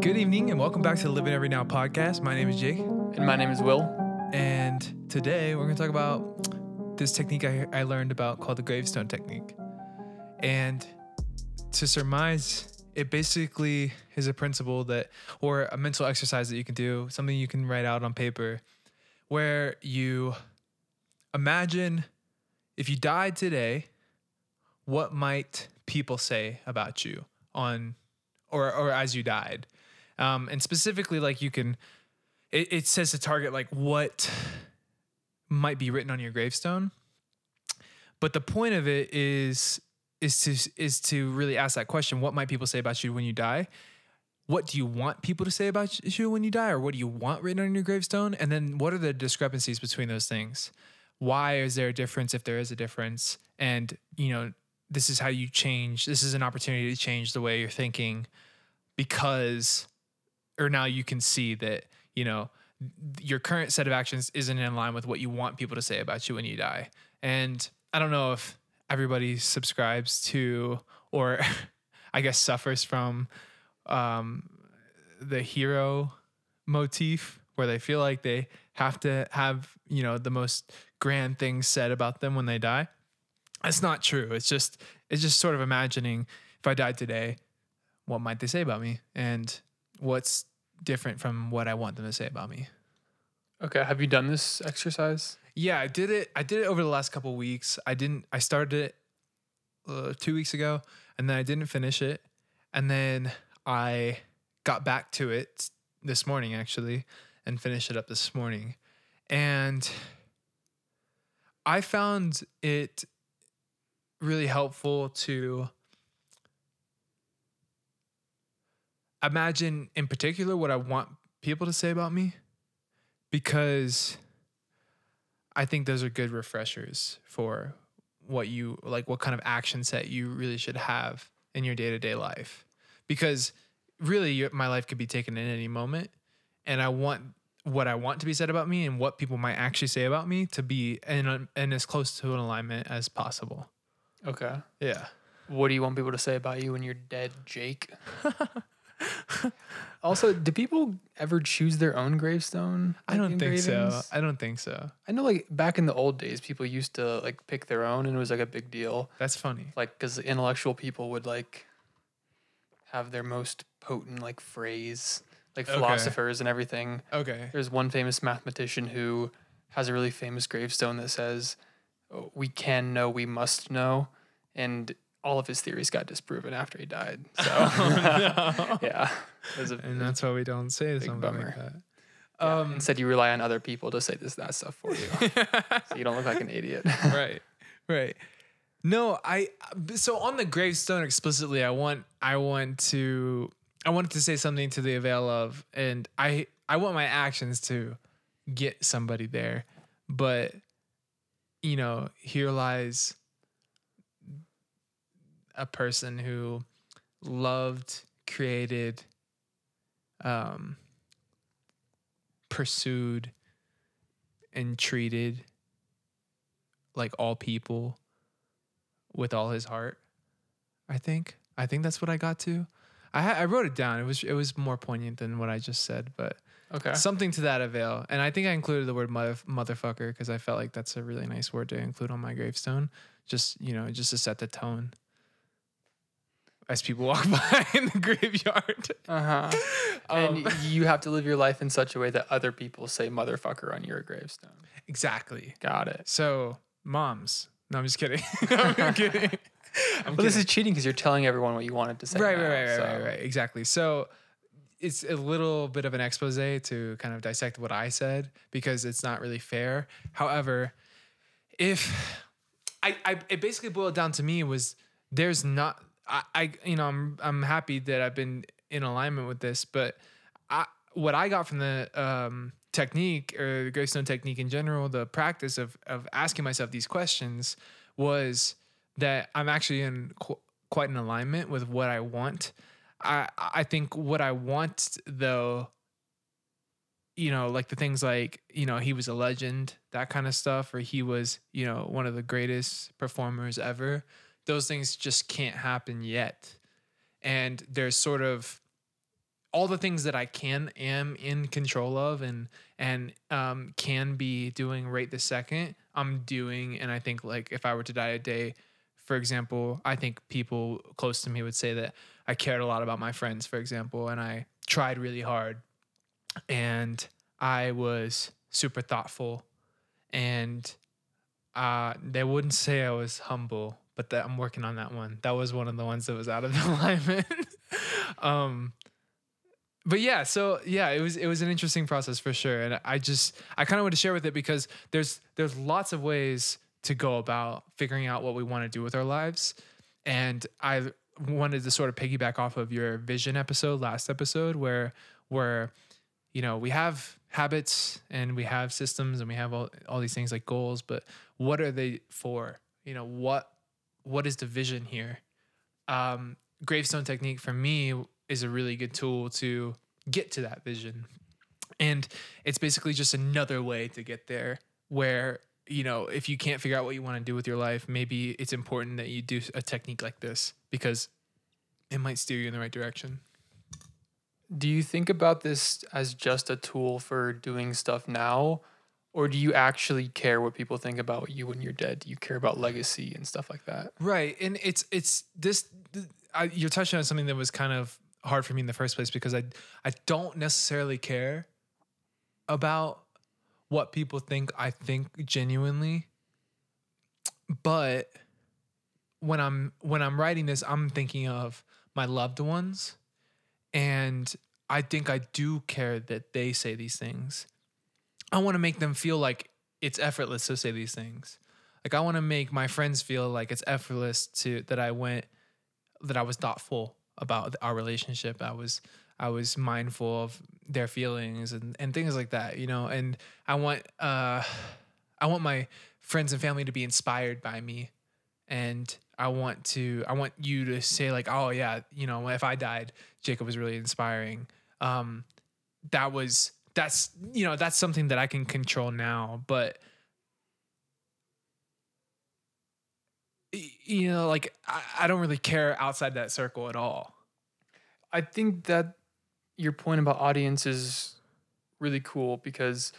Good evening and welcome back to the Live in Every Now podcast. My name is Jake, And my name is Will. and today we're going to talk about this technique I, I learned about called the gravestone technique. And to surmise, it basically is a principle that, or a mental exercise that you can do, something you can write out on paper, where you imagine if you died today, what might people say about you on, or or as you died, um, and specifically like you can, it, it says to target like what might be written on your gravestone, but the point of it is is to is to really ask that question: What might people say about you when you die? What do you want people to say about you when you die, or what do you want written on your gravestone? And then what are the discrepancies between those things? Why is there a difference if there is a difference? And you know, this is how you change. This is an opportunity to change the way you're thinking because, or now you can see that you know your current set of actions isn't in line with what you want people to say about you when you die. And I don't know if everybody subscribes to or I guess suffers from um, the hero motif where they feel like they have to have, you know, the most grand things said about them when they die. That's not true. It's just it's just sort of imagining if I died today, what might they say about me and what's different from what I want them to say about me. Okay. Have you done this exercise? Yeah, I did it. I did it over the last couple weeks. I didn't. I started it uh, two weeks ago, and then I didn't finish it, and then I got back to it this morning actually, and finished it up this morning, and I found it really helpful to imagine in particular what I want people to say about me because I think those are good refreshers for what you like what kind of action set you really should have in your day-to-day life because really your, my life could be taken in any moment and I want what I want to be said about me and what people might actually say about me to be in, in as close to an alignment as possible. Okay. Yeah. What do you want people to say about you when you're dead, Jake? also, do people ever choose their own gravestone? I like, don't think so. I don't think so. I know, like back in the old days, people used to like pick their own, and it was like a big deal. That's funny. Like, because intellectual people would like have their most potent like phrase, like Okay. philosophers and everything. Okay. There's one famous mathematician who has a really famous gravestone that says, "Oh, "We can know, we must know," and all of his theories got disproven after he died. So, yeah, it was a, And that's why we don't say something bummer. like that. yeah. Um, instead you rely on other people to say this that stuff for you, so you don't look like an idiot. right right no i so on the gravestone explicitly i want i want to i wanted to say something to the avail of and i i want my actions to get somebody there but you know here lies a person who loved created um pursued and treated like all people with all his heart. I think. I think that's what I got to. I I wrote it down. It was it was more poignant than what I just said, but Okay, something to that avail. And I think I included the word mother motherfucker because I felt like that's a really nice word to include on my gravestone. Just you know, just to set the tone as people walk by in the graveyard. uh huh. Um, and you have to live your life in such a way that other people say "motherfucker" on your gravestone. exactly. Got it. So moms. No, I'm just kidding. I'm kidding. I'm But this is cheating because you're telling everyone what you wanted to say. right, right, now, right, right, so- right, right. Exactly. So it's a little bit of an expose to kind of dissect what I said because it's not really fair. However, if I, I it basically boiled down to me was there's not I, I you know I'm I'm happy that I've been in alignment with this, but I what I got from the um, technique or the gravestone technique in general, the practice of of asking myself these questions was that I'm actually in qu- quite an alignment with what I want. I I think what I want though, you know, like the things like you know he was a legend, that kind of stuff, or he was you know one of the greatest performers ever. Those things just can't happen yet, and there's sort of all the things that I can am in control of and and um can be doing right this second, I'm doing. And I think like if I were to die a day, for example, I think people close to me would say that I cared a lot about my friends, for example, and I tried really hard. And I was super thoughtful. And uh they wouldn't say I was humble, but that I'm working on that one. That was one of the ones that was out of alignment. um but yeah, so yeah, it was it was an interesting process for sure, and I just I kind of want to share with it because there's there's lots of ways to go about figuring out what we want to do with our lives, and I wanted to sort of piggyback off of your vision episode last episode where where you know we have habits and we have systems and we have all, all these things like goals but what are they for you know what what is the vision here um gravestone technique for me is a really good tool to get to that vision. And it's basically just another way to get there where, you know, if you can't figure out what you want to do with your life, maybe it's important that you do a technique like this because it might steer you in the right direction. Do you think about this as just a tool for doing stuff now? Or do you actually care what people think about you when you're dead? Do you care about legacy and stuff like that? Right. And it's, it's this, I, you're touching on something that was kind of hard for me in the first place because I I don't necessarily care about what people think I think genuinely. But when I'm when I'm writing this, I'm thinking of my loved ones and I think I do care that they say these things. I want to make them feel like it's effortless to say these things. Like I want to make my friends feel like it's effortless to that I went that I was thoughtful about our relationship. I was I was mindful of their feelings and, and things like that, you know. And I want uh, I want my friends and family to be inspired by me, and I want to I want you to say like, oh yeah, you know, if I died, Jacob was really inspiring. Um, that was that's you know that's something that I can control now, but you know, like I, I don't really care outside that circle at all. I think that your point about audience is really cool because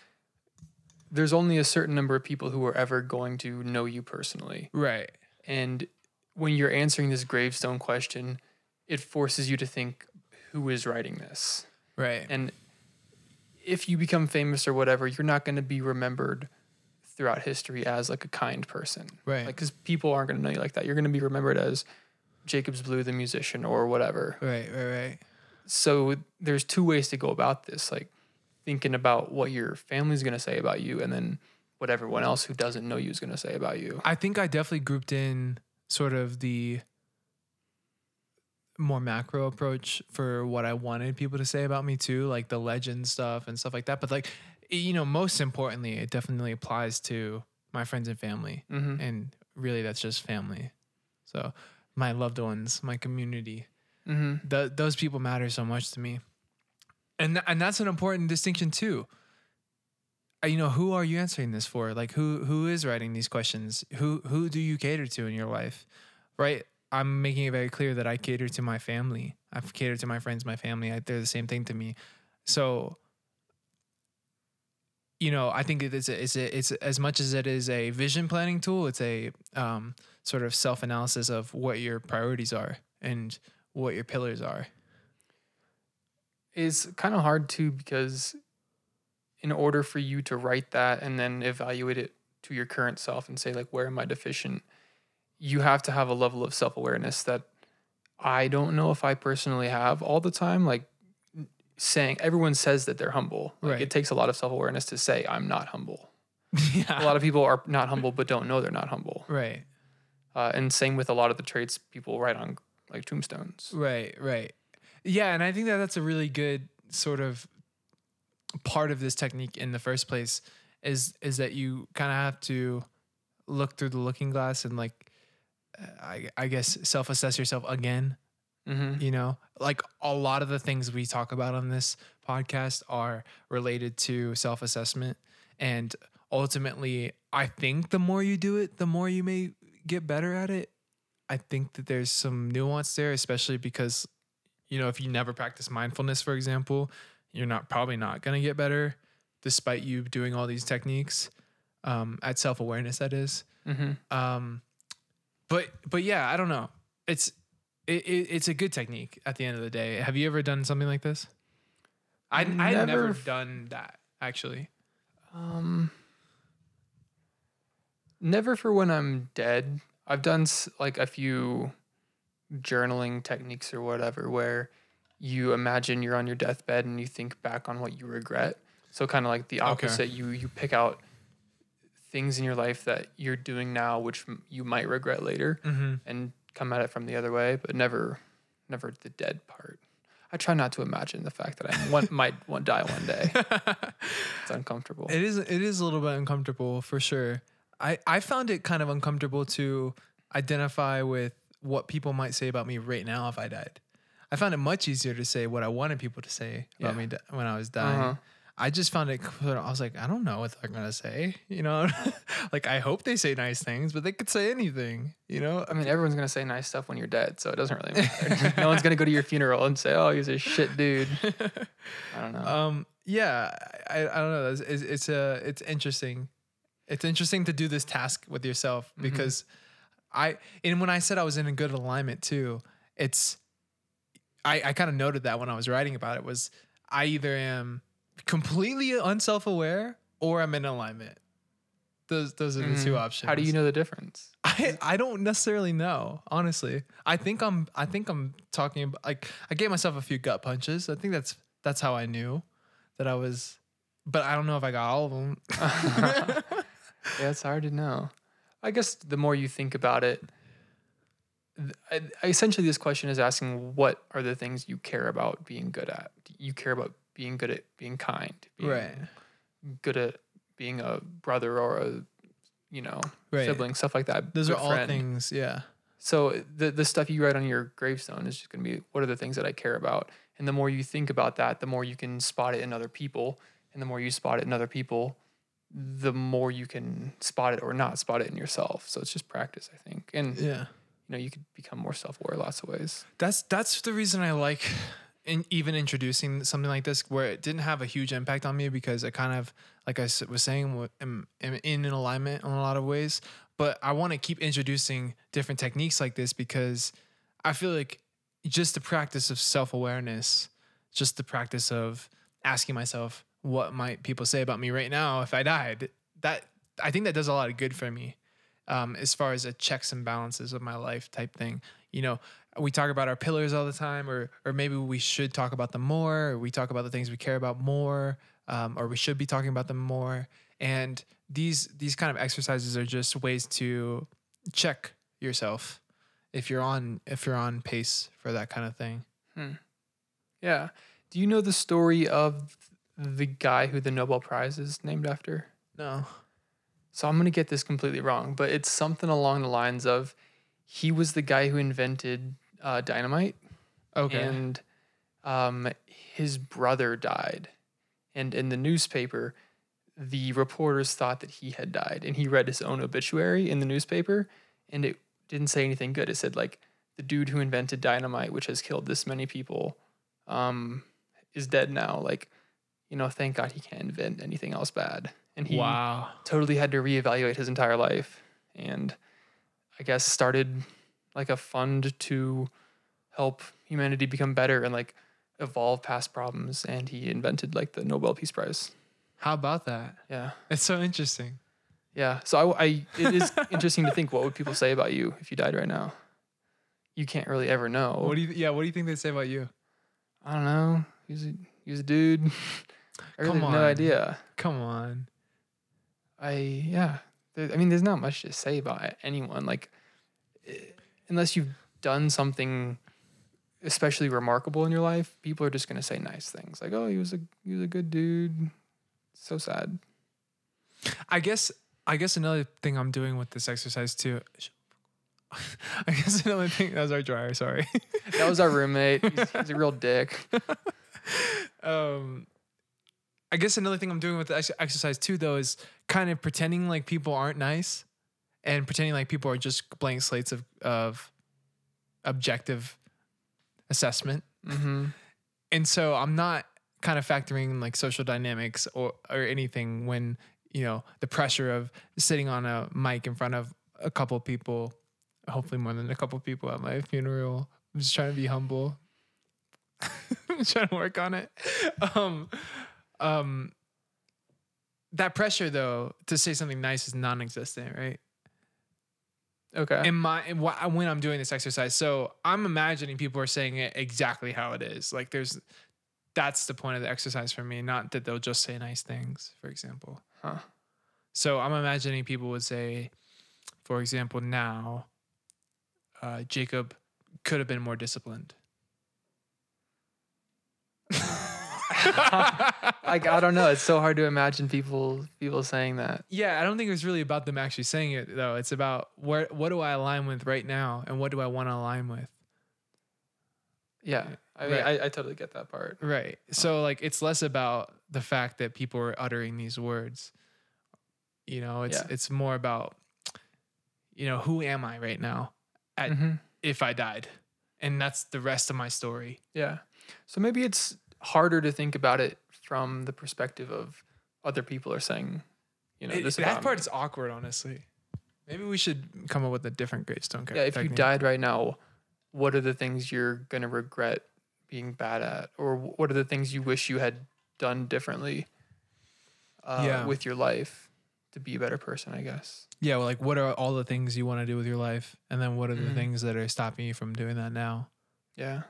there's only a certain number of people who are ever going to know you personally. Right. And when you're answering this gravestone question, it forces you to think who is writing this. Right. And if you become famous or whatever, you're not going to be remembered throughout history as like a kind person. Right. Like, because people aren't going to know you like that. You're going to be remembered as Jacobs Blue, the musician, or whatever. Right, right, right. So there's two ways to go about this. Like thinking about what your family's going to say about you and then what everyone else who doesn't know you is going to say about you. I think I definitely grouped in sort of the more macro approach for what I wanted people to say about me too, like the legend stuff and stuff like that. But like, you know, most importantly, it definitely applies to my friends and family, Mm-hmm. and really, that's just family. So my loved ones, my community, Mm-hmm. th- those people matter so much to me, and th- and that's an important distinction too. Uh, You know, who are you answering this for? Like, who who is writing these questions? Who who do you cater to in your life? Right. I'm making it very clear that I cater to my family. I've catered to my friends, my family. I, they're the same thing to me. So, you know, I think it's a, it's a, it's as much as it is a vision planning tool. It's a um, sort of self analysis of what your priorities are and what your pillars are. It's kind of hard too because in order for you to write that and then evaluate it to your current self and say like where am I deficient, you have to have a level of self-awareness that I don't know if I personally have all the time like saying everyone says that they're humble. Like Right. it takes a lot of self-awareness to say I'm not humble. yeah. A lot of people are not humble but don't know they're not humble. right. Uh, and same with a lot of the traits people write on like tombstones. Right, right. Yeah, and I think that that's a really good sort of part of this technique in the first place is is that you kind of have to look through the looking glass and like I I guess self-assess yourself again, Mm-hmm. you know? Like a lot of the things we talk about on this podcast are related to self-assessment and ultimately I think the more you do it, the more you may get better at it. I think that there's some nuance there, especially because you know, if you never practice mindfulness, for example, you're not probably not gonna get better, despite you doing all these techniques um, at self awareness. That is. Mm-hmm. Um, but but yeah, I don't know. It's it, it, it's a good technique at the end of the day. Have you ever done something like this? I I never, Never. done that actually. Um, never for when I'm dead. I've done like a few journaling techniques or whatever where you imagine you're on your deathbed and you think back on what you regret. So kind of like the opposite. You you pick out things in your life that you're doing now which you might regret later Mm-hmm. and come at it from the other way, but never never the dead part. I try not to imagine the fact that I one, might one die one day. It's uncomfortable. It is it is a little bit uncomfortable for sure. I I found it kind of uncomfortable to identify with what people might say about me right now if I died. I found it much easier to say what I wanted people to say about Yeah. me when I was dying. Uh-huh. I just found it. I was like, I don't know what they're gonna say. You know, like I hope they say nice things, but they could say anything. You know, I mean, everyone's gonna say nice stuff when you're dead, so it doesn't really matter. no one's gonna go to your funeral and say, "Oh, he's a shit dude." I don't know. um, yeah, I, I don't know. It's, it's, it's a it's interesting. It's interesting to do this task with yourself Mm-hmm. because I and when I said I was in a good alignment too, it's I I kind of noted that when I was writing about it was I either am completely unself-aware or I'm in alignment. Those those are the two Mhm. options. How do you know the difference? I, I don't necessarily know, honestly. I think I'm I think I'm talking about like I gave myself a few gut punches. I think that's that's how I knew that I was but I don't know if I got all of them. Yeah, it's hard to know. I guess the more you think about it, th- I- essentially, this question is asking what are the things you care about being good at. You care about being good at being kind, being right. good at being a brother or a you know Right. sibling, stuff like that. Those are good all friend. things, yeah. So the the stuff you write on your gravestone is just going to be what are the things that I care about, and the more you think about that, the more you can spot it in other people, and the more you spot it in other people, the more you can spot it or not spot it in yourself. So it's just practice, I think, and yeah, you know you could become more self aware lots of ways. That's that's the reason I like in even introducing something like this where it didn't have a huge impact on me because I kind of like I was saying am, am in an alignment in a lot of ways. But I want to keep introducing different techniques like this because I feel like just the practice of self awareness, just the practice of asking myself what might people say about me right now if I died. That I think that does a lot of good for me um, as far as a checks and balances of my life type thing. You know, we talk about our pillars all the time, or or maybe we should talk about them more. Or we talk about the things we care about more, um, or we should be talking about them more. And these these kind of exercises are just ways to check yourself if you're on if you're on pace for that kind of thing. Yeah. Do you know the story of the guy who the Nobel Prize is named after? No. So I'm going to get this completely wrong, but it's something along the lines of he was the guy who invented uh, dynamite. Okay. and um, his brother died. And in the newspaper, the reporters thought that he had died, and he read his own obituary in the newspaper, and it didn't say anything good. It said like the dude who invented dynamite, which has killed this many people, um, is dead now. Like, you know, thank God he can't invent anything else bad. And he wow. totally had to reevaluate his entire life and I guess started like a fund to help humanity become better and like evolve past problems and he invented like the Nobel Peace Prize. How about that? Yeah. It's so interesting. Yeah. So I, I it is interesting to think what would people say about you if you died right now? You can't really ever know. What do you? Yeah. What do you think they say about you? I don't know. He's a, he's a dude. I really Come have no idea. Come on. I yeah. There, I mean, there's not much to say about anyone. Like, unless you've done something especially remarkable in your life, people are just gonna say nice things. Like, oh, he was a he was a good dude. So sad. I guess I guess another thing I'm doing with this exercise too. I guess another thing that was our dryer. Sorry. That was our roommate. He's, he's a real dick. um, I guess another thing I'm doing with the ex- exercise too, though, is kind of pretending like people aren't nice, and pretending like people are just blank slates of of objective assessment. Mm-hmm. and so I'm not kind of factoring like social dynamics or or anything when you know the pressure of sitting on a mic in front of a couple people, hopefully more than a couple people at my funeral. I'm just trying to be humble. I'm trying to work on it. Um, um, that pressure though to say something nice is non-existent, right? Okay. in my in wh- when I'm doing this exercise. So I'm imagining people are saying it exactly how it is. Like there's that's the point of the exercise for me, not that they'll just say nice things, for example. Huh. So I'm imagining people would say, for example, now uh, Jacob could have been more disciplined. like I don't know. It's so hard to imagine people people saying that. Yeah, I don't think it was really about them actually saying it though. It's about where what do I align with right now and what do I want to align with. Yeah. I mean, Right. I, I totally get that part. Right. So like it's less about the fact that people are uttering these words. You know, it's Yeah. it's more about you know, who am I right now at Mhm. if I died? And that's the rest of my story. Yeah. So maybe it's harder to think about it from the perspective of other people are saying, you know, It- this that part me. is awkward, honestly. Maybe we should come up with a different gravestone. Yeah, if you died right now, what are the things you're gonna regret being bad at, or what are the things you wish you had done differently uh, Yeah. with your life to be a better person? I guess. Yeah, well, like what are all the things you want to do with your life, and then what are the Mhm. things that are stopping you from doing that now? Yeah.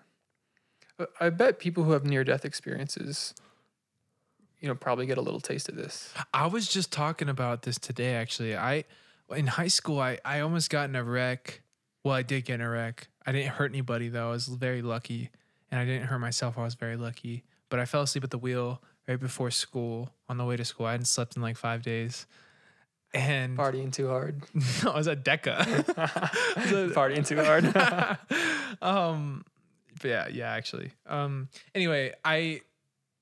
I bet people who have near death experiences, you know, probably get a little taste of this. I was just talking about this today actually. I in high school I, I almost got in a wreck. Well, I did get in a wreck. I didn't hurt anybody though. I was very lucky. And I didn't hurt myself. I was very lucky. But I fell asleep at the wheel right before school on the way to school. I hadn't slept in like five days. And Partying too hard. no, I was at DECA. Partying too hard. um but yeah yeah actually. Um anyway i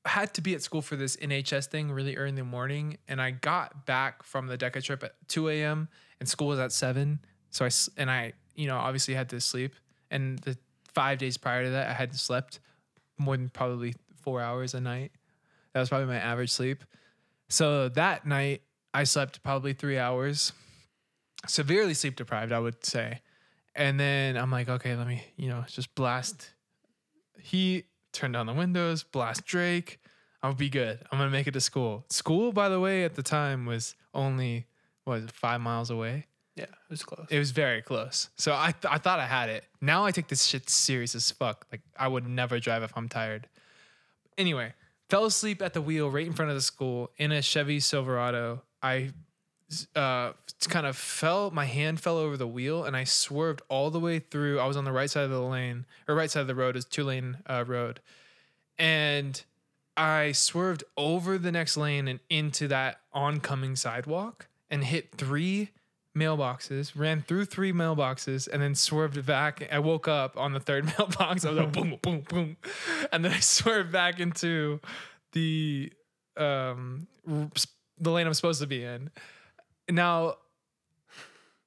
had to be at school for this nhs thing really early in the morning and i got back from the deca trip at 2 a.m and school was at 7 so I and i you know obviously had to sleep. And the five days prior to that i hadn't slept more than probably four hours a night. That was probably my average sleep. So that night i slept probably three hours. Severely sleep deprived i would say. And then I'm like, okay, let me, you know, just blast heat, turn down the windows, blast Drake. I'll be good. I'm gonna make it to school. School, by the way, at the time was only what was five miles away. yeah, it was close. It was very close. So I th- I thought I had it. Now I take this shit serious as fuck. Like I would never drive if I'm tired. Anyway, fell asleep at the wheel right in front of the school in a Chevy Silverado. I uh kind of fell my hand fell over the wheel and I swerved all the way through. I was on the right side of the lane or right side of the road is two lane uh, road. And I swerved over the next lane and into that oncoming sidewalk and hit three mailboxes, ran through three mailboxes, and then swerved back. I woke up on the third mailbox. I was like, boom, boom, boom. And then I swerved back into the um the lane I'm supposed to be in. Now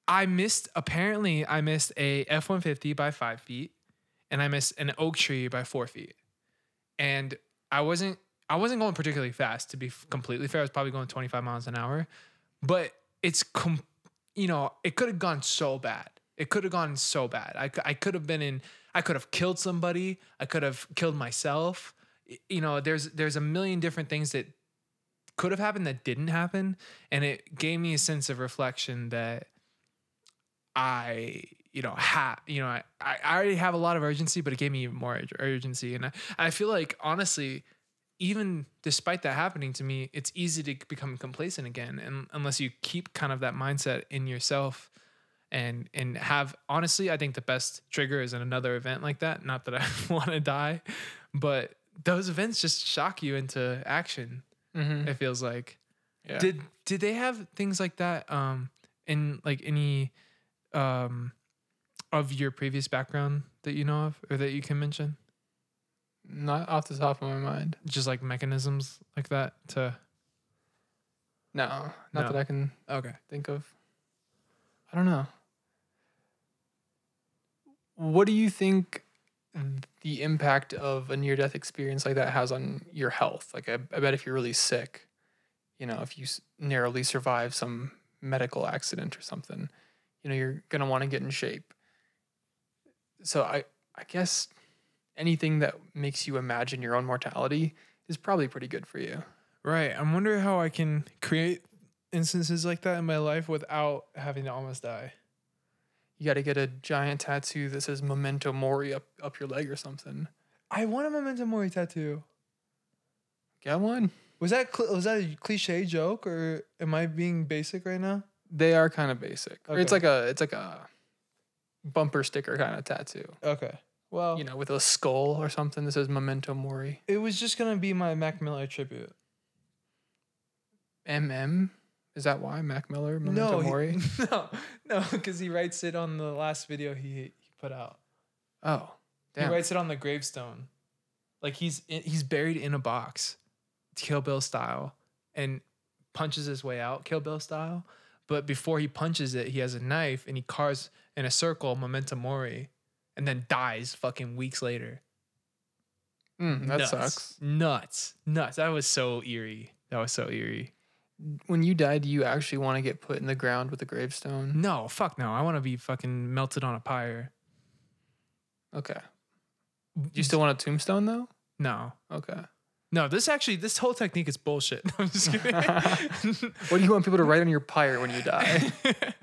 I missed apparently I missed a F-150 by five feet and I missed an oak tree by four feet. And I wasn't I wasn't going particularly fast to be completely fair. I was probably going 25 miles an hour, but it's com- you know it could have gone so bad. It could have gone so bad. I, I could have been in. I could have killed somebody. I could have killed myself. You know, there's there's a million different things that could have happened that didn't happen, and it gave me a sense of reflection that I, you know, have, you know, I, I already have a lot of urgency, but it gave me even more urgency. And I, I feel like, honestly, even despite that happening to me, it's easy to become complacent again. And unless you keep kind of that mindset in yourself and, and have, honestly, I think the best trigger is in another event like that. Not that I want to die, but those events just shock you into action. Mm-hmm. It feels like. Yeah. Did did they have things like that um in like any um of your previous background that you know of or that you can mention? Not off the top of my mind. Just like mechanisms like that to No, not No. that I can Okay. think of. I don't know. What do you think the impact of a near death experience like that has on your health. Like, I, I bet if you're really sick, you know, if you narrowly survive some medical accident or something, you know, you're going to want to get in shape. So, I, I guess anything that makes you imagine your own mortality is probably pretty good for you. Right. I'm wondering how I can create instances like that in my life without having to almost die. You got to get a giant tattoo that says memento mori up, up your leg or something. I want a memento mori tattoo. Get one. Was that cl- was that a cliche joke or am I being basic right now? They are kind of basic. Or It's like a it's like a bumper sticker kind of tattoo. Okay. Well, You know, with a skull or something that says memento mori. it was just gonna be my Mac Miller tribute. MM? Is that why Mac Miller memento no, he- mori? no, no, because he writes it on the last video he he put out. Oh, damn. He writes it on the gravestone, like he's in, he's buried in a box, Kill Bill style, and punches his way out, Kill Bill style. But before he punches it, he has a knife and he carves in a circle memento mori, and then dies fucking weeks later. Mm, that nuts, sucks. Nuts, nuts. That was so eerie. That was so eerie. When you die, do you actually want to get put in the ground with a gravestone? No, fuck no. I want to be fucking melted on a pyre. Okay. Do you still want a tombstone though? No. Okay. No, this actually, this whole technique is bullshit. I'm just kidding. What do you want people to write on your pyre when you die?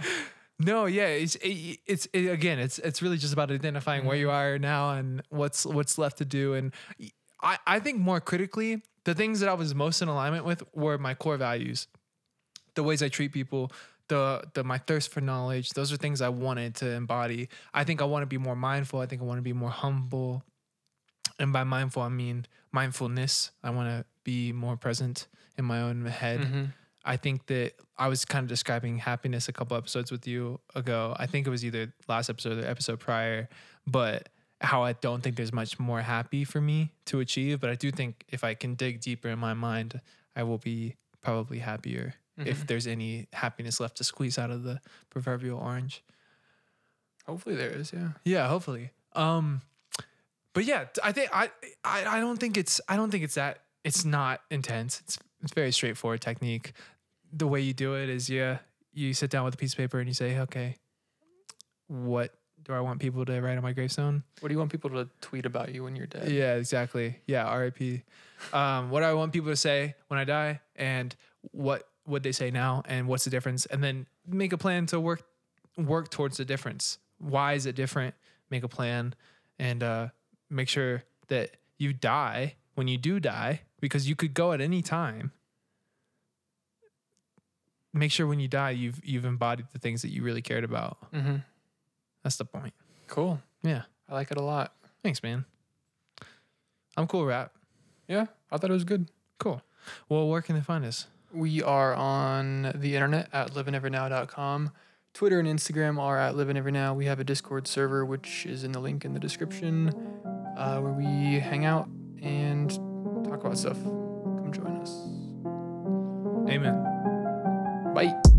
no, yeah, it's it, it's it, again, it's it's really just about identifying where you Mm-hmm. are now and what's what's left to do. And I I think more critically, the things that I was most in alignment with were my core values, the ways I treat people. The, the my thirst for knowledge those are things i wanted to embody i think i want to be more mindful i think i want to be more humble and by mindful i mean mindfulness i want to be more present in my own head Mhm. I think that I was kind of describing happiness a couple episodes with you ago. I think it was either last episode or the episode prior, but how I don't think there's much more happy for me to achieve. But I do think if I can dig deeper in my mind, I will be probably happier if there's any happiness left to squeeze out of the proverbial orange. Hopefully there is, yeah. Yeah, hopefully. Um, but yeah, I think I, I I don't think it's I don't think it's that it's not intense. It's it's very straightforward technique. The way you do it is yeah, you sit down with a piece of paper and you say, okay, what do I want people to write on my gravestone? What do you want people to tweet about you when you're dead? Yeah, exactly. Yeah, R.I.P. Um, what do I want people to say when I die, and what would they say now, and what's the difference, and then make a plan to work work towards the difference. Why is it different? Make a plan, and uh, make sure that you die when you do die, because you could go at any time. Make sure when you die, you've you've embodied the things that you really cared about. Mm-hmm. That's the point. Cool. Yeah. I like it a lot. Thanks, man. I'm cool, rap. Yeah, I thought it was good. Cool. Well, where can they find us? We are on the internet at liveineverynow.com. Twitter and Instagram are at liveandeverynow. We have a Discord server, which is in the link in the description, uh, where we hang out and talk about stuff. Come join us. Amen. Bye.